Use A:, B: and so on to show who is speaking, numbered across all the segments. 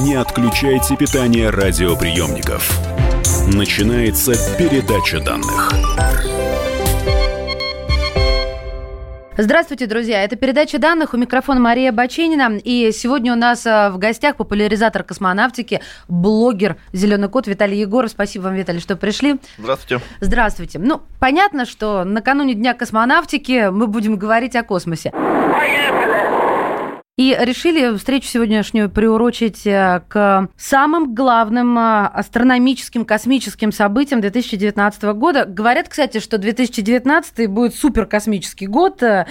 A: Не отключайте питание радиоприемников. Начинается передача данных.
B: Здравствуйте, друзья. Это передача данных. У микрофона Мария Баченина. И сегодня у нас э, в гостях популяризатор космонавтики, блогер «Зеленый кот» Виталий Егоров. Спасибо вам, Виталий, что пришли.
C: Здравствуйте.
B: Здравствуйте. Ну, понятно, что накануне Дня космонавтики мы будем говорить о космосе. И решили встречу сегодняшнюю приурочить э, к самым главным э, астрономическим, космическим событиям 2019 года. Говорят, кстати, что 2019 будет суперкосмический год. Э,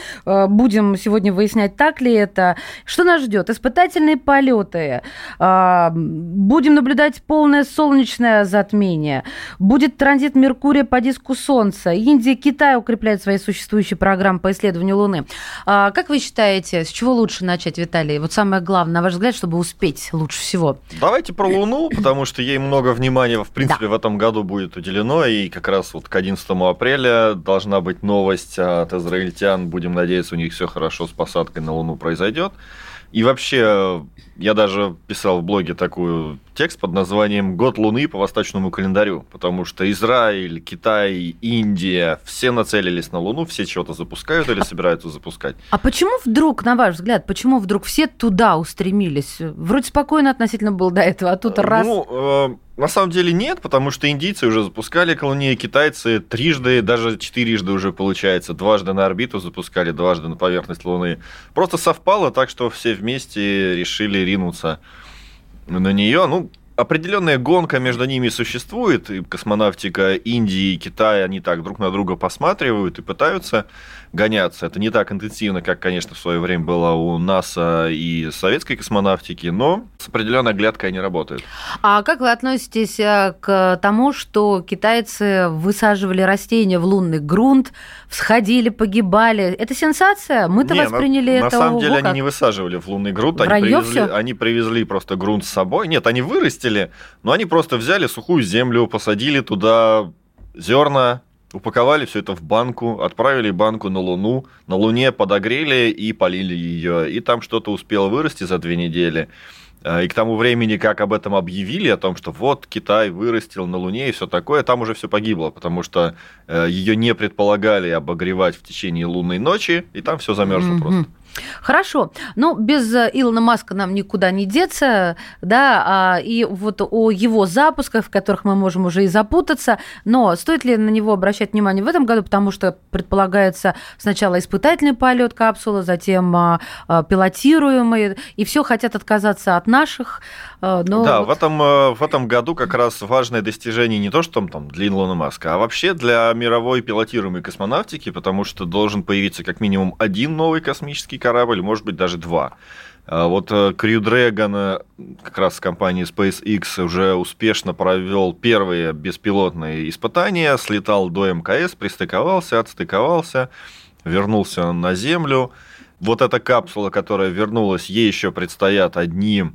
B: будем сегодня выяснять, так ли это. Что нас ждет? Испытательные полеты. Будем наблюдать полное солнечное затмение. Будет транзит Меркурия по диску Солнца. Индия, Китай укрепляют свои существующие программы по исследованию Луны. Как вы считаете, с чего лучше начать? Сказать, Виталий? Вот самое главное, на ваш взгляд, чтобы успеть лучше всего.
C: Давайте про Луну, потому что ей много внимания, в принципе, да. в этом году будет уделено. И как раз вот к 11 апреля должна быть новость от израильтян. Будем надеяться, у них все хорошо с посадкой на Луну произойдет. И вообще, я даже писал в блоге такую текст под названием «Год Луны по восточному календарю», потому что Израиль, Китай, Индия, все нацелились на Луну, все чего-то запускают или собираются запускать.
B: А почему вдруг, на ваш взгляд, почему вдруг все туда устремились? Вроде спокойно относительно было до этого, а тут раз...
C: Ну, э, на самом деле нет, потому что индийцы уже запускали колонии, китайцы трижды, даже четырежды уже получается, дважды на орбиту запускали, дважды на поверхность Луны. Просто совпало так, что все вместе решили ринуться на нее. Ну, определенная гонка между ними существует, и космонавтика Индии и Китая, они так друг на друга посматривают и пытаются гоняться. Это не так интенсивно, как, конечно, в свое время было у НАСА и советской космонавтики, но с определенной оглядкой они работают.
B: А как вы относитесь э, к тому, что китайцы высаживали растения в лунный грунт, всходили, погибали? Это сенсация? Мы-то не, восприняли
C: на,
B: это...
C: На самом деле они не высаживали в лунный грунт, они привезли, они привезли просто грунт с собой. Нет, они вырастили, но они просто взяли сухую землю, посадили туда зерна, упаковали все это в банку, отправили банку на Луну, на Луне подогрели и полили ее, и там что-то успело вырасти за две недели. А, и к тому времени, как об этом объявили, о том, что вот Китай вырастил на Луне и все такое, там уже все погибло, потому что э, ее не предполагали обогревать в течение лунной ночи, и там все замерзло mm-hmm. просто.
B: Хорошо. Ну, без э, Илона Маска нам никуда не деться, да, а, и вот о его запусках, в которых мы можем уже и запутаться, но стоит ли на него обращать внимание в этом году, потому что предполагается сначала испытательный полет капсулы, затем а, а, пилотируемый, и все хотят отказаться от наших.
C: Но да, вот... в, этом, э, в этом году как раз важное достижение не то, что там, там для Илона Маска, а вообще для мировой пилотируемой космонавтики, потому что должен появиться как минимум один новый космический корабль, может быть, даже два. А вот э, Crew Dragon, как раз компании SpaceX, уже успешно провел первые беспилотные испытания, слетал до МКС, пристыковался, отстыковался, вернулся на Землю. Вот эта капсула, которая вернулась, ей еще предстоят одни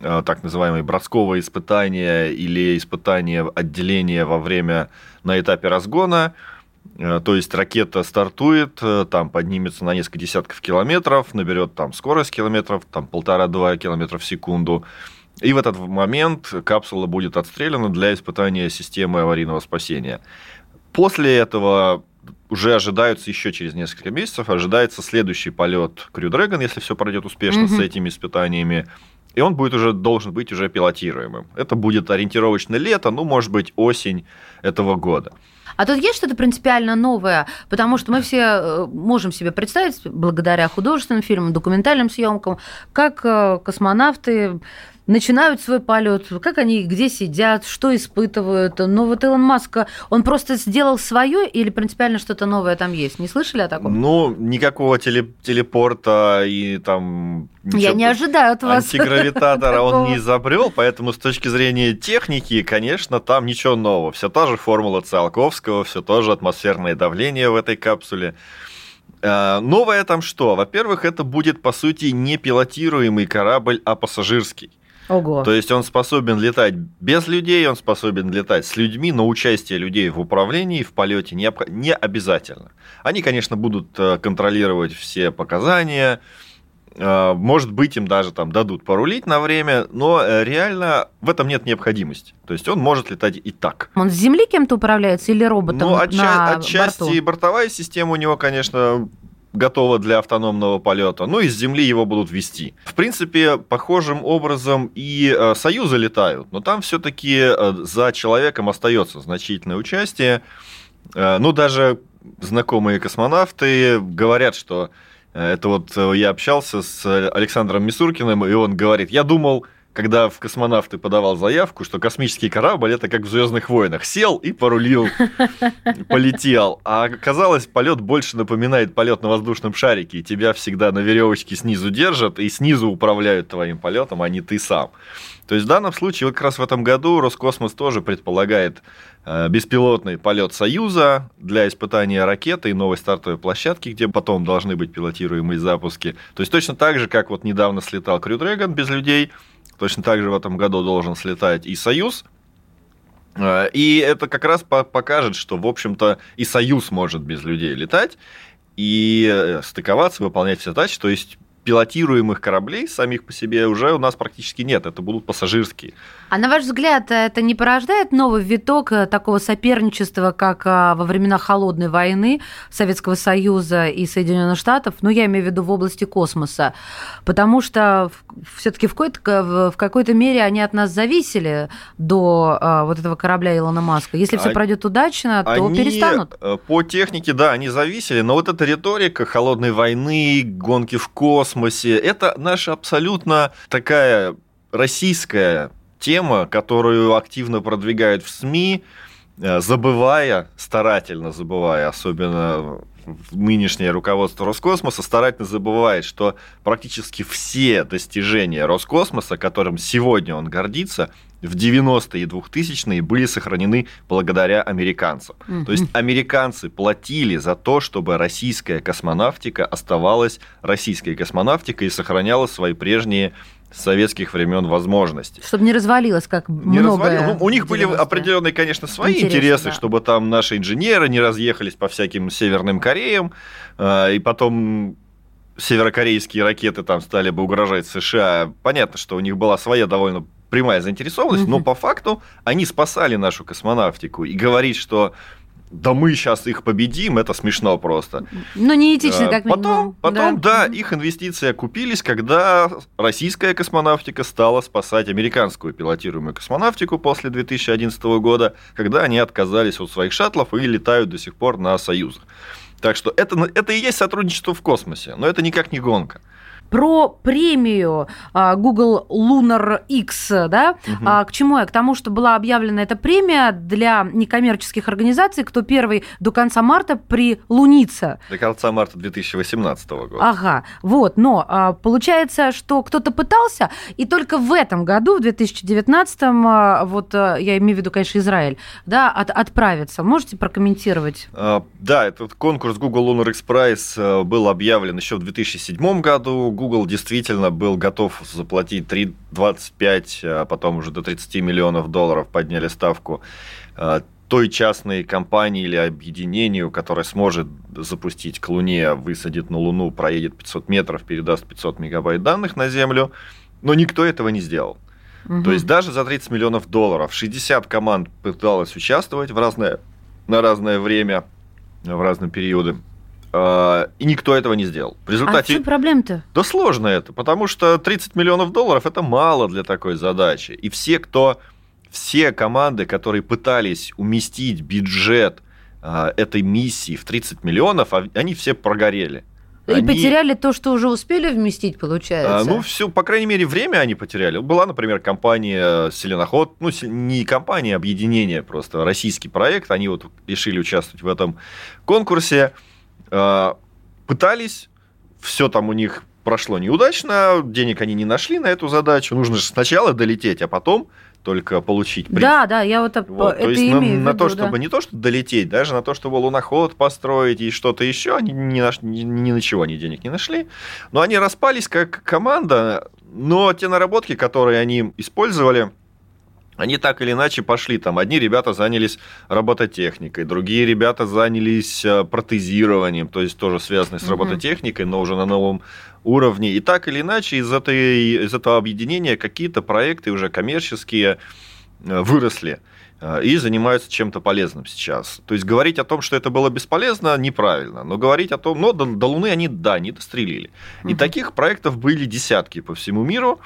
C: э, так называемые братсковые испытания или испытания отделения во время на этапе разгона – Э, то есть ракета стартует, э, там поднимется на несколько десятков километров, наберет там скорость километров, там полтора-два километра в секунду. И в этот момент капсула будет отстреляна для испытания системы аварийного спасения. После этого уже ожидаются еще через несколько месяцев, ожидается следующий полет Crew Dragon, если все пройдет успешно mm-hmm. с этими испытаниями. И он будет уже, должен быть уже пилотируемым. Это будет ориентировочно лето, ну, может быть, осень этого года.
B: А тут есть что-то принципиально новое, потому что мы все э, можем себе представить, благодаря художественным фильмам, документальным съемкам, как э, космонавты начинают свой полет, как они где сидят, что испытывают. Но вот Илон Маск, он просто сделал свое или принципиально что-то новое там есть? Не слышали о таком?
C: Ну, никакого теле телепорта и там...
B: Я не ожидаю от вас.
C: Антигравитатора он не изобрел, поэтому с точки зрения техники, конечно, там ничего нового. Все та же формула Циолковского, все то же атмосферное давление в этой капсуле. А, новое там что? Во-первых, это будет, по сути, не пилотируемый корабль, а пассажирский.
B: Ого.
C: То есть он способен летать без людей, он способен летать с людьми, но участие людей в управлении, в полете не, не обязательно. Они, конечно, будут э, контролировать все показания, Э, может быть, им даже там дадут порулить на время, но э, реально в этом нет необходимости. То есть он может летать и так.
B: Он с земли кем-то управляется или роботом
C: ну, отча-
B: на
C: отчасти
B: борту?
C: бортовая система у него, конечно, готова для автономного полета, но из Земли его будут вести. В принципе, похожим образом и э, Союзы летают, но там все-таки э, за человеком остается значительное участие. Э, ну, даже знакомые космонавты говорят, что это вот я общался с Александром Мисуркиным, и он говорит, я думал, когда в космонавты подавал заявку, что космический корабль это как в Звездных войнах. Сел и порулил, полетел. А оказалось, полет больше напоминает полет на воздушном шарике. И тебя всегда на веревочке снизу держат, и снизу управляют твоим полетом, а не ты сам. То есть в данном случае, вот как раз в этом году Роскосмос тоже предполагает э, беспилотный полет Союза для испытания ракеты и новой стартовой площадки, где потом должны быть пилотируемые запуски. То есть точно так же, как вот недавно слетал Crew Dragon без людей, Точно так же в этом году должен слетать и Союз. Э, и это как раз покажет, что, в общем-то, и Союз может без людей летать и э, стыковаться, выполнять все задачи. То есть пилотируемых кораблей самих по себе уже у нас практически нет. Это будут пассажирские.
B: А на ваш взгляд, это не порождает новый виток э, такого соперничества, как а, во времена холодной войны Советского Союза и Соединенных Штатов? Ну, я имею в виду в области космоса. Потому что все-таки в какой-то, в какой-то мере они от нас зависели до а, вот этого корабля Илона Маска. Если все пройдет удачно, то
C: они,
B: перестанут.
C: Э, по технике, да, они зависели, но вот эта риторика холодной войны, гонки в космосе, это наша абсолютно такая российская тема, которую активно продвигают в СМИ, э, забывая, старательно забывая, особенно нынешнее руководство Роскосмоса старательно забывает, что практически все достижения Роскосмоса, которым сегодня он гордится, в 90-е и 2000-е были сохранены благодаря американцам. Mm-hmm. То есть американцы платили за то, чтобы российская космонавтика оставалась российской космонавтикой и сохраняла свои прежние советских времен возможностей.
B: Чтобы не развалилось, как не многое.
C: Ну, у них были определенные, конечно, свои интересы, интересы да. чтобы там наши инженеры не разъехались по всяким северным Кореям, э, и потом северокорейские ракеты там стали бы угрожать США. Понятно, что у них была своя довольно прямая заинтересованность, угу. но по факту они спасали нашу космонавтику. И говорить, что да мы сейчас их победим, это смешно просто.
B: Ну, неэтично, как
C: минимум. Потом, потом да. да, их инвестиции окупились, когда российская космонавтика стала спасать американскую пилотируемую космонавтику после 2011 года, когда они отказались от своих шаттлов и летают до сих пор на Союзах. Так что это, это и есть сотрудничество в космосе, но это никак не гонка
B: про премию а, Google Lunar X, да? Угу. К чему я? К тому, что была объявлена эта премия для некоммерческих организаций, кто первый до конца марта прилунится.
C: До конца марта 2018 года.
B: Ага, вот, но а, получается, что кто-то пытался, и только в этом году, в 2019, вот я имею в виду, конечно, Израиль, да, от, отправиться. Можете прокомментировать?
C: Да, этот конкурс Google Lunar X Prize был объявлен еще в 2007 году. Google действительно был готов заплатить 3,25, а потом уже до 30 миллионов долларов подняли ставку а, той частной компании или объединению, которое сможет запустить к Луне, высадит на Луну, проедет 500 метров, передаст 500 мегабайт данных на Землю. Но никто этого не сделал. Угу. То есть даже за 30 миллионов долларов 60 команд пыталось участвовать в разное, на разное время, в разные периоды. А, и никто этого не сделал.
B: В результате... А что проблема-то?
C: Да сложно это, потому что 30 миллионов долларов это мало для такой задачи. И все, кто, все команды, которые пытались уместить бюджет а, этой миссии в 30 миллионов, а, они все прогорели.
B: И они... потеряли то, что уже успели вместить, получается.
C: А, ну, все, по крайней мере, время они потеряли. Была, например, компания Селеноход, ну, не компания, а объединение просто, российский проект. Они вот решили участвовать в этом конкурсе. Э, пытались, все там у них прошло неудачно, денег они не нашли на эту задачу. Нужно же сначала долететь, а потом только получить приз.
B: Да, да, я вот, вот. это
C: То есть
B: имею
C: на, на то, чтобы да. не то, что долететь, даже на то, чтобы луноход построить и что-то еще, они ни, на, ни, ни на чего они денег не нашли. Но они распались как команда, но те наработки, которые они использовали, они так или иначе пошли. Там одни ребята занялись робототехникой, другие ребята занялись э, протезированием, то есть тоже связанные с робототехникой, но уже на новом уровне. И так или иначе из, этой, из этого объединения какие-то проекты уже коммерческие э, выросли э, и занимаются чем-то полезным сейчас. То есть говорить о том, что это было бесполезно, неправильно. Но говорить о том, но до, до Луны они, да, не дострелили. И таких проектов были десятки по всему миру.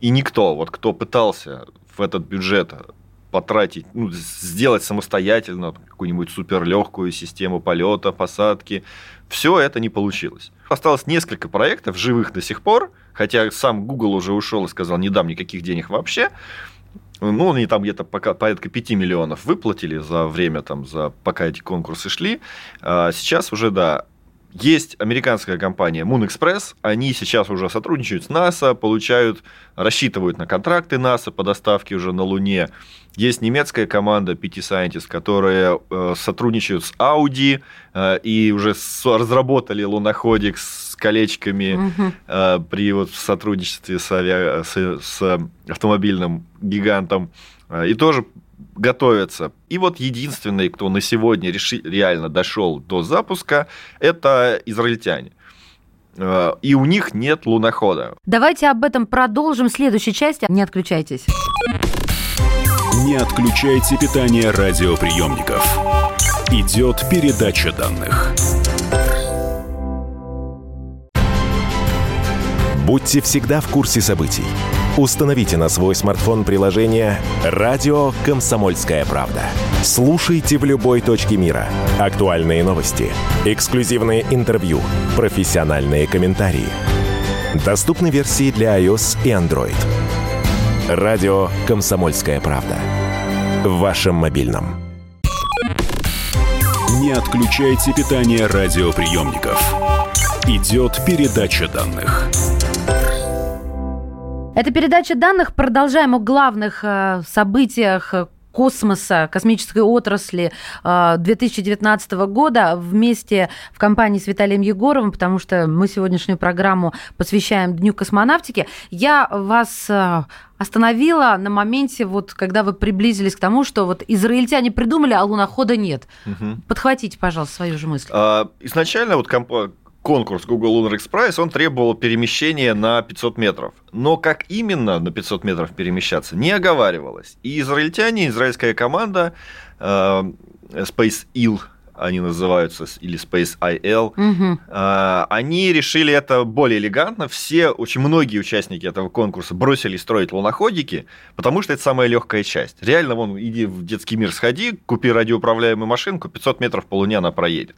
C: И никто, вот кто пытался в этот бюджет потратить, ну, сделать самостоятельно какую-нибудь суперлегкую систему полета, посадки, все это не получилось. Осталось несколько проектов живых до сих пор, хотя сам Google уже ушел и сказал, не дам никаких денег вообще. Ну, они там где-то пока порядка 5 миллионов выплатили за время, там, за, пока эти конкурсы шли. А сейчас уже, да, есть американская компания Moon Express, они сейчас уже сотрудничают с НАСА, получают, рассчитывают на контракты НАСА по доставке уже на Луне. Есть немецкая команда PT Scientist, которая э, сотрудничают с Audi э, и уже разработали луноходик с колечками угу. э, при вот сотрудничестве с, авиа, с, с автомобильным гигантом. И тоже готовятся. И вот единственный, кто на сегодня реши, реально дошел до запуска, это израильтяне. Э, и у них нет лунохода.
B: Давайте об этом продолжим в следующей части. Не отключайтесь.
A: Не отключайте питание радиоприемников. Идет передача данных.
D: Будьте всегда в курсе событий. Установите на свой смартфон приложение «Радио Комсомольская правда». Слушайте в любой точке мира. Актуальные новости, эксклюзивные интервью, профессиональные комментарии. Доступны версии для iOS и Android. «Радио Комсомольская правда». В вашем мобильном.
A: Не отключайте питание радиоприемников. Идет передача данных.
B: Это передача данных. Продолжаем о главных э, событиях э, космоса, космической отрасли 2019 э, года вместе в компании с Виталием Егоровым, потому что мы сегодняшнюю программу посвящаем Дню космонавтики. Я вас остановила на моменте, вот, когда вы приблизились к тому, что вот израильтяне придумали, а лунохода нет. Угу. Подхватите, пожалуйста, свою же мысль.
C: А, изначально вот комп- конкурс Google Lunar X он требовал перемещения на 500 метров. Но как именно на 500 метров перемещаться, не оговаривалось. И израильтяне, израильская команда э, Space Ill, они называются, или Space IL, угу. э, они решили это более элегантно. Все, очень многие участники этого конкурса бросили строить луноходики, потому что это самая легкая часть. Реально, вон, иди в детский мир сходи, купи радиоуправляемую машинку, 500 метров по Луне она проедет.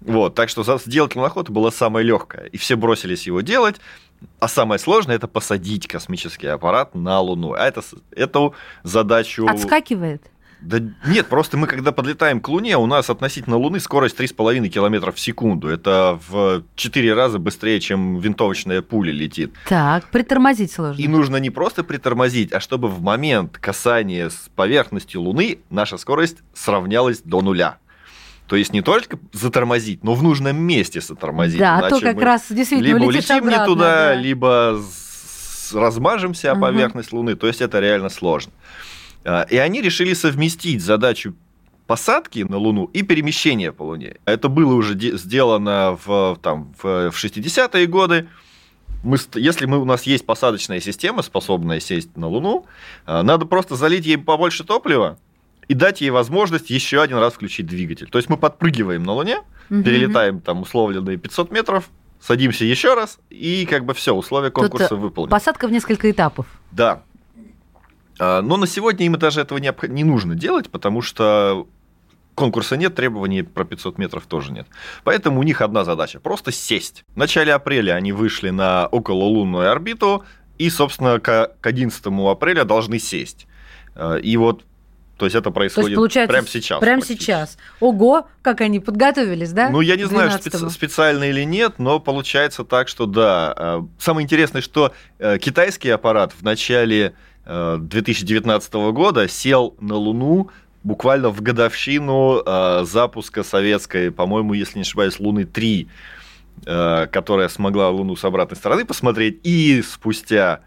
C: Вот, так что сделать луноход было самое легкое. И все бросились его делать. А самое сложное это посадить космический аппарат на Луну. А это, эту задачу...
B: Отскакивает?
C: Да нет, просто мы когда подлетаем к Луне, у нас относительно Луны скорость 3,5 км в секунду. Это в 4 раза быстрее, чем винтовочная пуля летит.
B: Так, притормозить сложно.
C: И нужно не просто притормозить, а чтобы в момент касания с поверхностью Луны наша скорость сравнялась до нуля. То есть не только затормозить, но в нужном месте затормозить.
B: Да, а то как раз действительно
C: либо улетим обратно, не туда, да. либо размажемся угу. о поверхность Луны. То есть это реально сложно. А, и они решили совместить задачу посадки на Луну и перемещения по Луне. Это было уже сделано в, там, в 60-е годы. Мы, если мы, у нас есть посадочная система, способная сесть на Луну, а, надо просто залить ей побольше топлива, и дать ей возможность еще один раз включить двигатель. То есть мы подпрыгиваем на Луне, угу. перелетаем там условленные 500 метров, садимся еще раз, и как бы все, условия конкурса Тут выполнены.
B: Посадка в несколько этапов.
C: Да. А, но на сегодня им даже этого не, не нужно делать, потому что конкурса нет, требований про 500 метров тоже нет. Поэтому у них одна задача – просто сесть. В начале апреля они вышли на окололунную орбиту, и, собственно, к 11 апреля должны сесть. А, и вот то есть это происходит есть, прямо сейчас.
B: Прямо сейчас. Ого, как они подготовились, да?
C: Ну, я не знаю, специ- специально или нет, но получается так, что да. Э, самое интересное, что э, китайский аппарат в начале 2019 э, года сел на Луну буквально в годовщину запуска советской, по-моему, если не ошибаюсь, Луны 3, которая смогла Луну с обратной стороны посмотреть, и спустя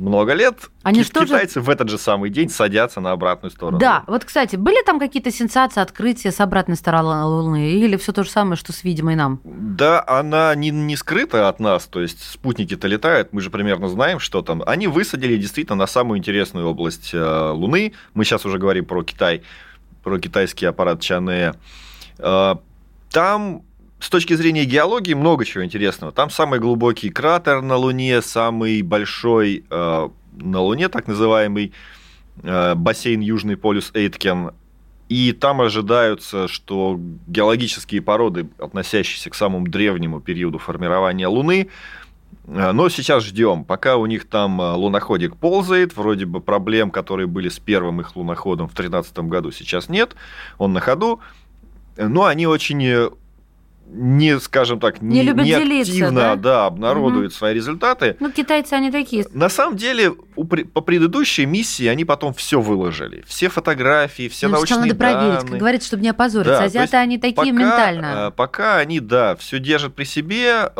C: много лет,
B: Они что же-
C: китайцы в этот же самый день садятся на обратную сторону.
B: Да, вот, кстати, были там какие-то сенсации, открытия с обратной стороны Луны? Или все то же самое, что с видимой нам?
C: Да, она не, не скрыта от нас, то есть спутники-то летают, мы же примерно знаем, что там. Они высадили действительно на самую интересную область э, Луны. Мы сейчас уже говорим про Китай, про китайский аппарат Чанэ. Э, там с точки зрения геологии много чего интересного. Там самый глубокий кратер на Луне, самый большой э, на Луне, так называемый э, бассейн Южный полюс Эйткен. И там ожидаются, что геологические породы, относящиеся к самому древнему периоду формирования Луны, э, но сейчас ждем, пока у них там э, луноходик ползает, вроде бы проблем, которые были с первым их луноходом в 2013 году, сейчас нет, он на ходу, но они очень э, не, скажем так,
B: Не любят делиться,
C: активно
B: да?
C: да, обнародуют свои результаты.
B: Ну, китайцы, они такие.
C: На самом деле, у по предыдущей миссии они потом все выложили. Все фотографии, все
B: Ну,
C: научные
B: надо проверить, как говорится, чтобы не опозориться.
C: Да,
B: Азиаты, они такие
C: пока,
B: ментально.
C: э, Пока они, да, все держат при себе,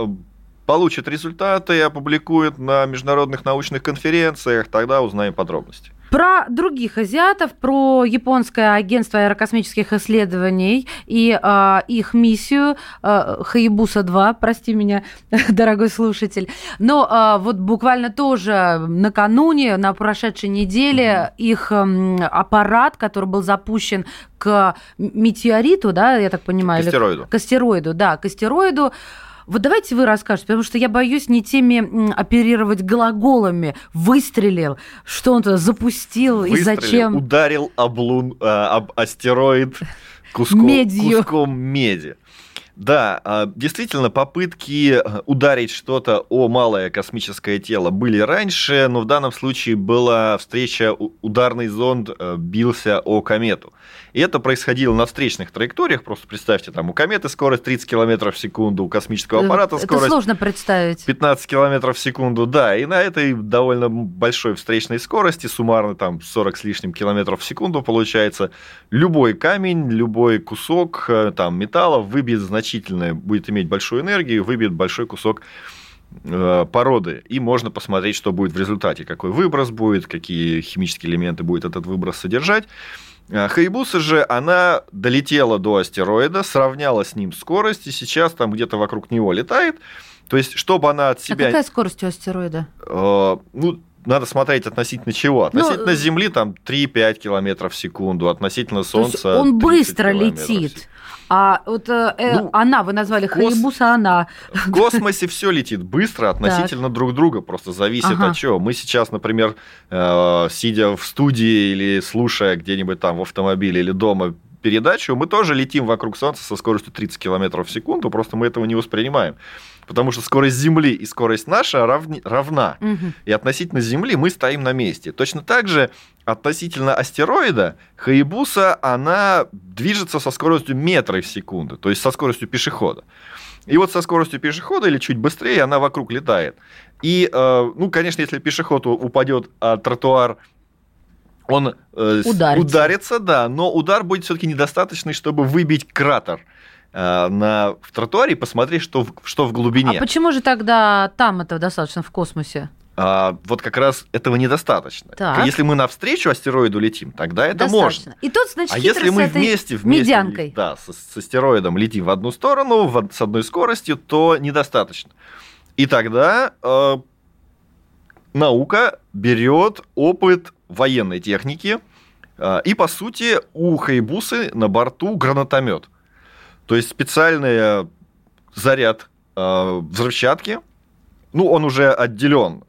C: э, получат результаты, опубликуют на международных научных конференциях, тогда узнаем подробности.
B: Про других азиатов, про японское агентство аэрокосмических исследований и а, их миссию а, Хаябуса-2, прости меня, дорогой слушатель. Но а, вот буквально тоже накануне, на прошедшей неделе, их м, аппарат, который был запущен к метеориту, да, я так понимаю,
C: К
B: или-
C: астероиду.
B: к астероиду, да, к астероиду. Вот давайте вы расскажете, потому что я боюсь не теми оперировать глаголами. Выстрелил, что он туда запустил и
C: Выстрелил,
B: зачем.
C: Ударил об, лун, э, об астероид куском,
B: Медью.
C: куском меди. Да, а, действительно, попытки э, ударить что-то о малое космическое тело были раньше, но в данном случае была встреча, ударный зонд э, бился о комету. И это происходило на встречных траекториях, просто представьте, там у кометы скорость 30 км в секунду, у космического аппарата
B: Это
C: скорость
B: сложно представить.
C: 15 километров в секунду, да, и на этой довольно большой встречной скорости, суммарно там 40 с лишним километров в секунду получается, любой камень, любой кусок э, там металла выбьет значительно, будет иметь большую энергию, выбьет большой кусок э, породы, и можно посмотреть, что будет в результате, какой выброс будет, какие химические элементы будет этот выброс содержать. А Хаябуса же, она долетела до астероида, сравняла с ним скорость, и сейчас там где-то вокруг него летает. То есть, чтобы она от
B: А
C: себя...
B: какая скорость у астероида?
C: э, ну, надо смотреть относительно чего.
B: Ну,
C: Относительно
B: э,
C: Земли там 3-5 километров в секунду, относительно Солнца...
B: он
C: 30
B: быстро летит. А вот э, э,
C: Ну,
B: она, вы назвали
C: кос-
B: Хаябуса, она.
C: В космосе все летит быстро относительно друг друга, просто зависит
B: Ага.
C: от чего. Мы сейчас, например, э, сидя в студии или слушая где-нибудь там в автомобиле или дома передачу, мы тоже летим вокруг Солнца со скоростью 30 км в секунду, просто мы этого не воспринимаем. Потому что скорость Земли и скорость наша равни- равна.
B: Мгм.
C: И относительно Земли мы стоим на месте. Точно так же относительно астероида Хаябуса, она движется со скоростью метра в секунду, то есть со скоростью пешехода. И вот со скоростью пешехода или чуть быстрее она вокруг летает. И, э, ну, конечно, если пешеход упадет, а тротуар он э,
B: Ударится.
C: ударится, да, но удар будет все-таки недостаточный, чтобы выбить кратер э, на, в тротуаре и посмотреть, что в, что в глубине.
B: А почему же тогда там этого достаточно в космосе?
C: А, вот как раз этого недостаточно.
B: Так.
C: Если мы навстречу астероиду летим, тогда это можно.
B: Достаточно. И тут, значит,
C: А если мы вместе, вместе
B: медянкой.
C: да, с, с астероидом летим в одну сторону, в с одной скоростью, то недостаточно. И тогда э, наука берет опыт военной техники, э, и, по сути, у Хайбусы на борту гранатомет. То есть специальный э, заряд э, взрывчатки, ну, он уже отделен.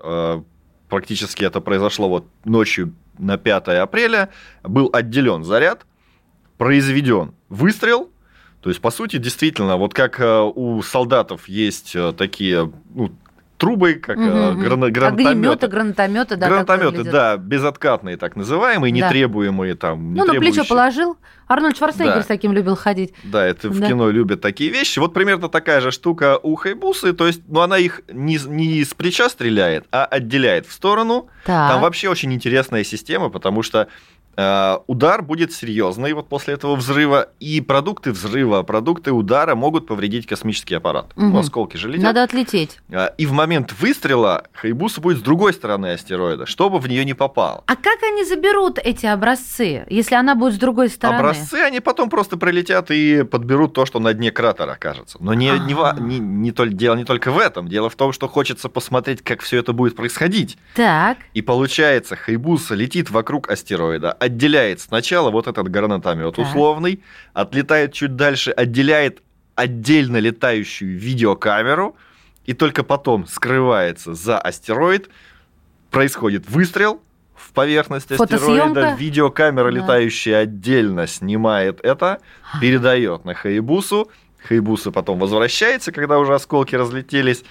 C: Практически это произошло вот ночью на 5 апреля. Был отделен заряд, произведен выстрел. То есть, по сути, действительно, вот как у солдатов есть такие ну, трубы, как
B: Огнеметы,
C: гранатометы.
B: гранатометы, да.
C: Гранатометы, да, безоткатные, так называемые,
B: Да.
C: нетребуемые там. не
B: Ну, на плечо положил. Арнольд Шварценеггер
C: Да.
B: с таким любил ходить.
C: Да, это в
B: Да.
C: кино любят такие вещи. Вот примерно такая же штука у Хайбусы. То есть, ну, она их не, не с плеча стреляет, а отделяет в сторону.
B: Так.
C: Там вообще очень интересная система, потому что удар будет серьезный вот после этого взрыва, и продукты взрыва, продукты удара могут повредить космический аппарат.
B: Мгм.
C: Ну, осколки же летят.
B: Надо отлететь.
C: Э, И в момент выстрела Хайбуса будет с другой стороны астероида, чтобы в нее не попал.
B: А как они заберут эти образцы, если она будет с другой стороны?
C: Образцы они потом просто пролетят и подберут то, что на дне кратера окажется. Но не, не,
B: Ага.
C: не, не толь- дело не только в этом. Дело в том, что хочется посмотреть, как все это будет происходить.
B: Так.
C: И получается, Хайбуса летит вокруг астероида, отделяет сначала вот этот гранатомет
B: Так.
C: условный, отлетает чуть дальше, отделяет отдельно летающую видеокамеру, и только потом скрывается за астероид, происходит выстрел в поверхность астероида, видеокамера,
B: Да.
C: летающая отдельно, снимает это, передает на Хайбусу, Хайбуса потом возвращается, когда уже осколки разлетелись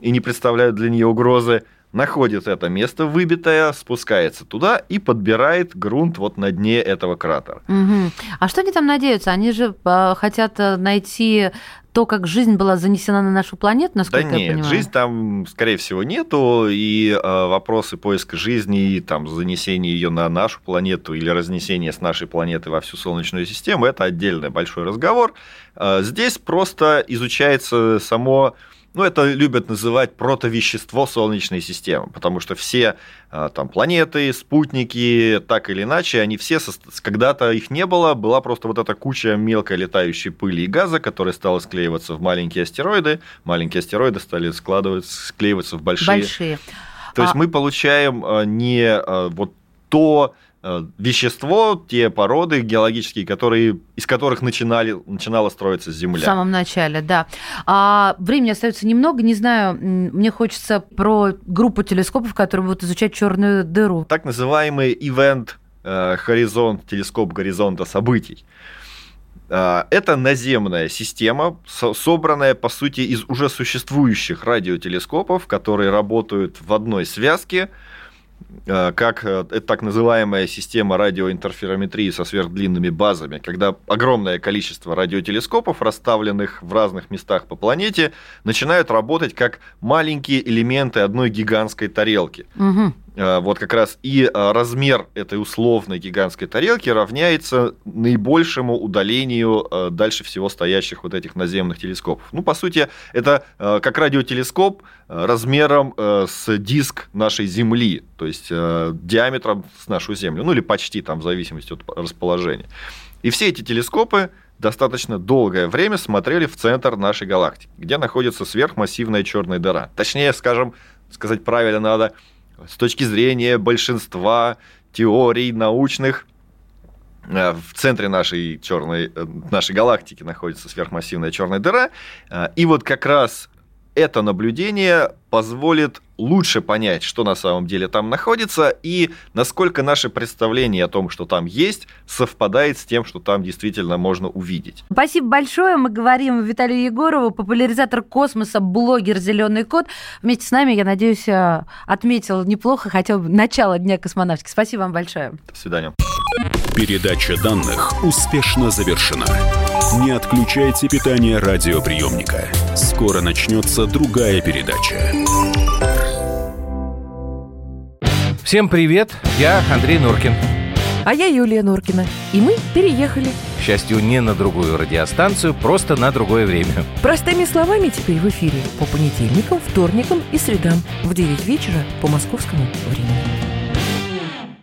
C: и не представляют для нее угрозы, находит это место выбитое, спускается туда и подбирает грунт вот на дне этого кратера.
B: Мгм. А что они там надеются? Они же э, хотят найти то, как жизнь была занесена на нашу планету,
C: Да
B: насколько я
C: нет,
B: понимаю.
C: жизнь там, скорее всего, нету, и э, вопросы поиска жизни, и там занесения ее на нашу планету или разнесения с нашей планеты во всю Солнечную систему, это отдельный большой разговор. Э, здесь просто изучается само ну, это любят называть протовещество Солнечной системы, потому что все э, там планеты, спутники, так или иначе, они все, когда-то их не было, была просто вот эта куча мелкой летающей пыли и газа, которая стала склеиваться в маленькие астероиды, маленькие астероиды стали складываться, склеиваться в большие.
B: Большие.
C: То есть
B: А-
C: мы получаем э, не э, вот то вещество, те породы геологические, которые, из которых начинали, начинала строиться
B: В
C: Земля.
B: самом начале, да. А времени остается немного. Не знаю, мне хочется про группу телескопов, которые будут изучать черную дыру.
C: так называемый event э, хоризонт, телескоп горизонта событий. Э, Это наземная система, со- собранная, по сути, из уже существующих радиотелескопов, которые работают в одной связке, э, как э, это так называемая система радиоинтерферометрии со сверхдлинными базами, когда огромное количество радиотелескопов, расставленных в разных местах по планете, начинают работать как маленькие элементы одной гигантской тарелки.
B: Мгм.
C: Э, Вот как раз и э, размер этой условной гигантской тарелки равняется наибольшему удалению э, дальше всего стоящих вот этих наземных телескопов. Ну, по сути, это как радиотелескоп размером с диск нашей Земли, то есть диаметром с нашу Землю, ну или почти там в зависимости от расположения. И все эти телескопы достаточно долгое время смотрели в центр нашей галактики, где находится сверхмассивная черная дыра. Точнее, скажем, сказать правильно надо, с точки зрения большинства теорий научных, э, в центре нашей черной, э, нашей галактики находится сверхмассивная черная дыра. Э, И вот как раз это наблюдение позволит лучше понять, что на самом деле там находится, и насколько наше представление о том, что там есть, совпадает с тем, что там действительно можно увидеть.
B: Спасибо большое. Мы говорим Виталию Егорову, популяризатор космоса, блогер «Зеленый кот». Вместе с нами, я надеюсь, э, отметил неплохо хотя бы начало Дня космонавтики. Спасибо вам большое.
C: До свидания.
A: Передача данных успешно завершена. Не отключайте питание радиоприемника. Скоро начнется другая передача.
E: Всем привет, я Андрей Нуркин.
F: А я Юлия Норкина. И мы переехали.
E: К счастью, не на другую радиостанцию, просто на другое время.
F: Простыми словами теперь в эфире по понедельникам, вторникам и средам в 9 вечера по московскому времени.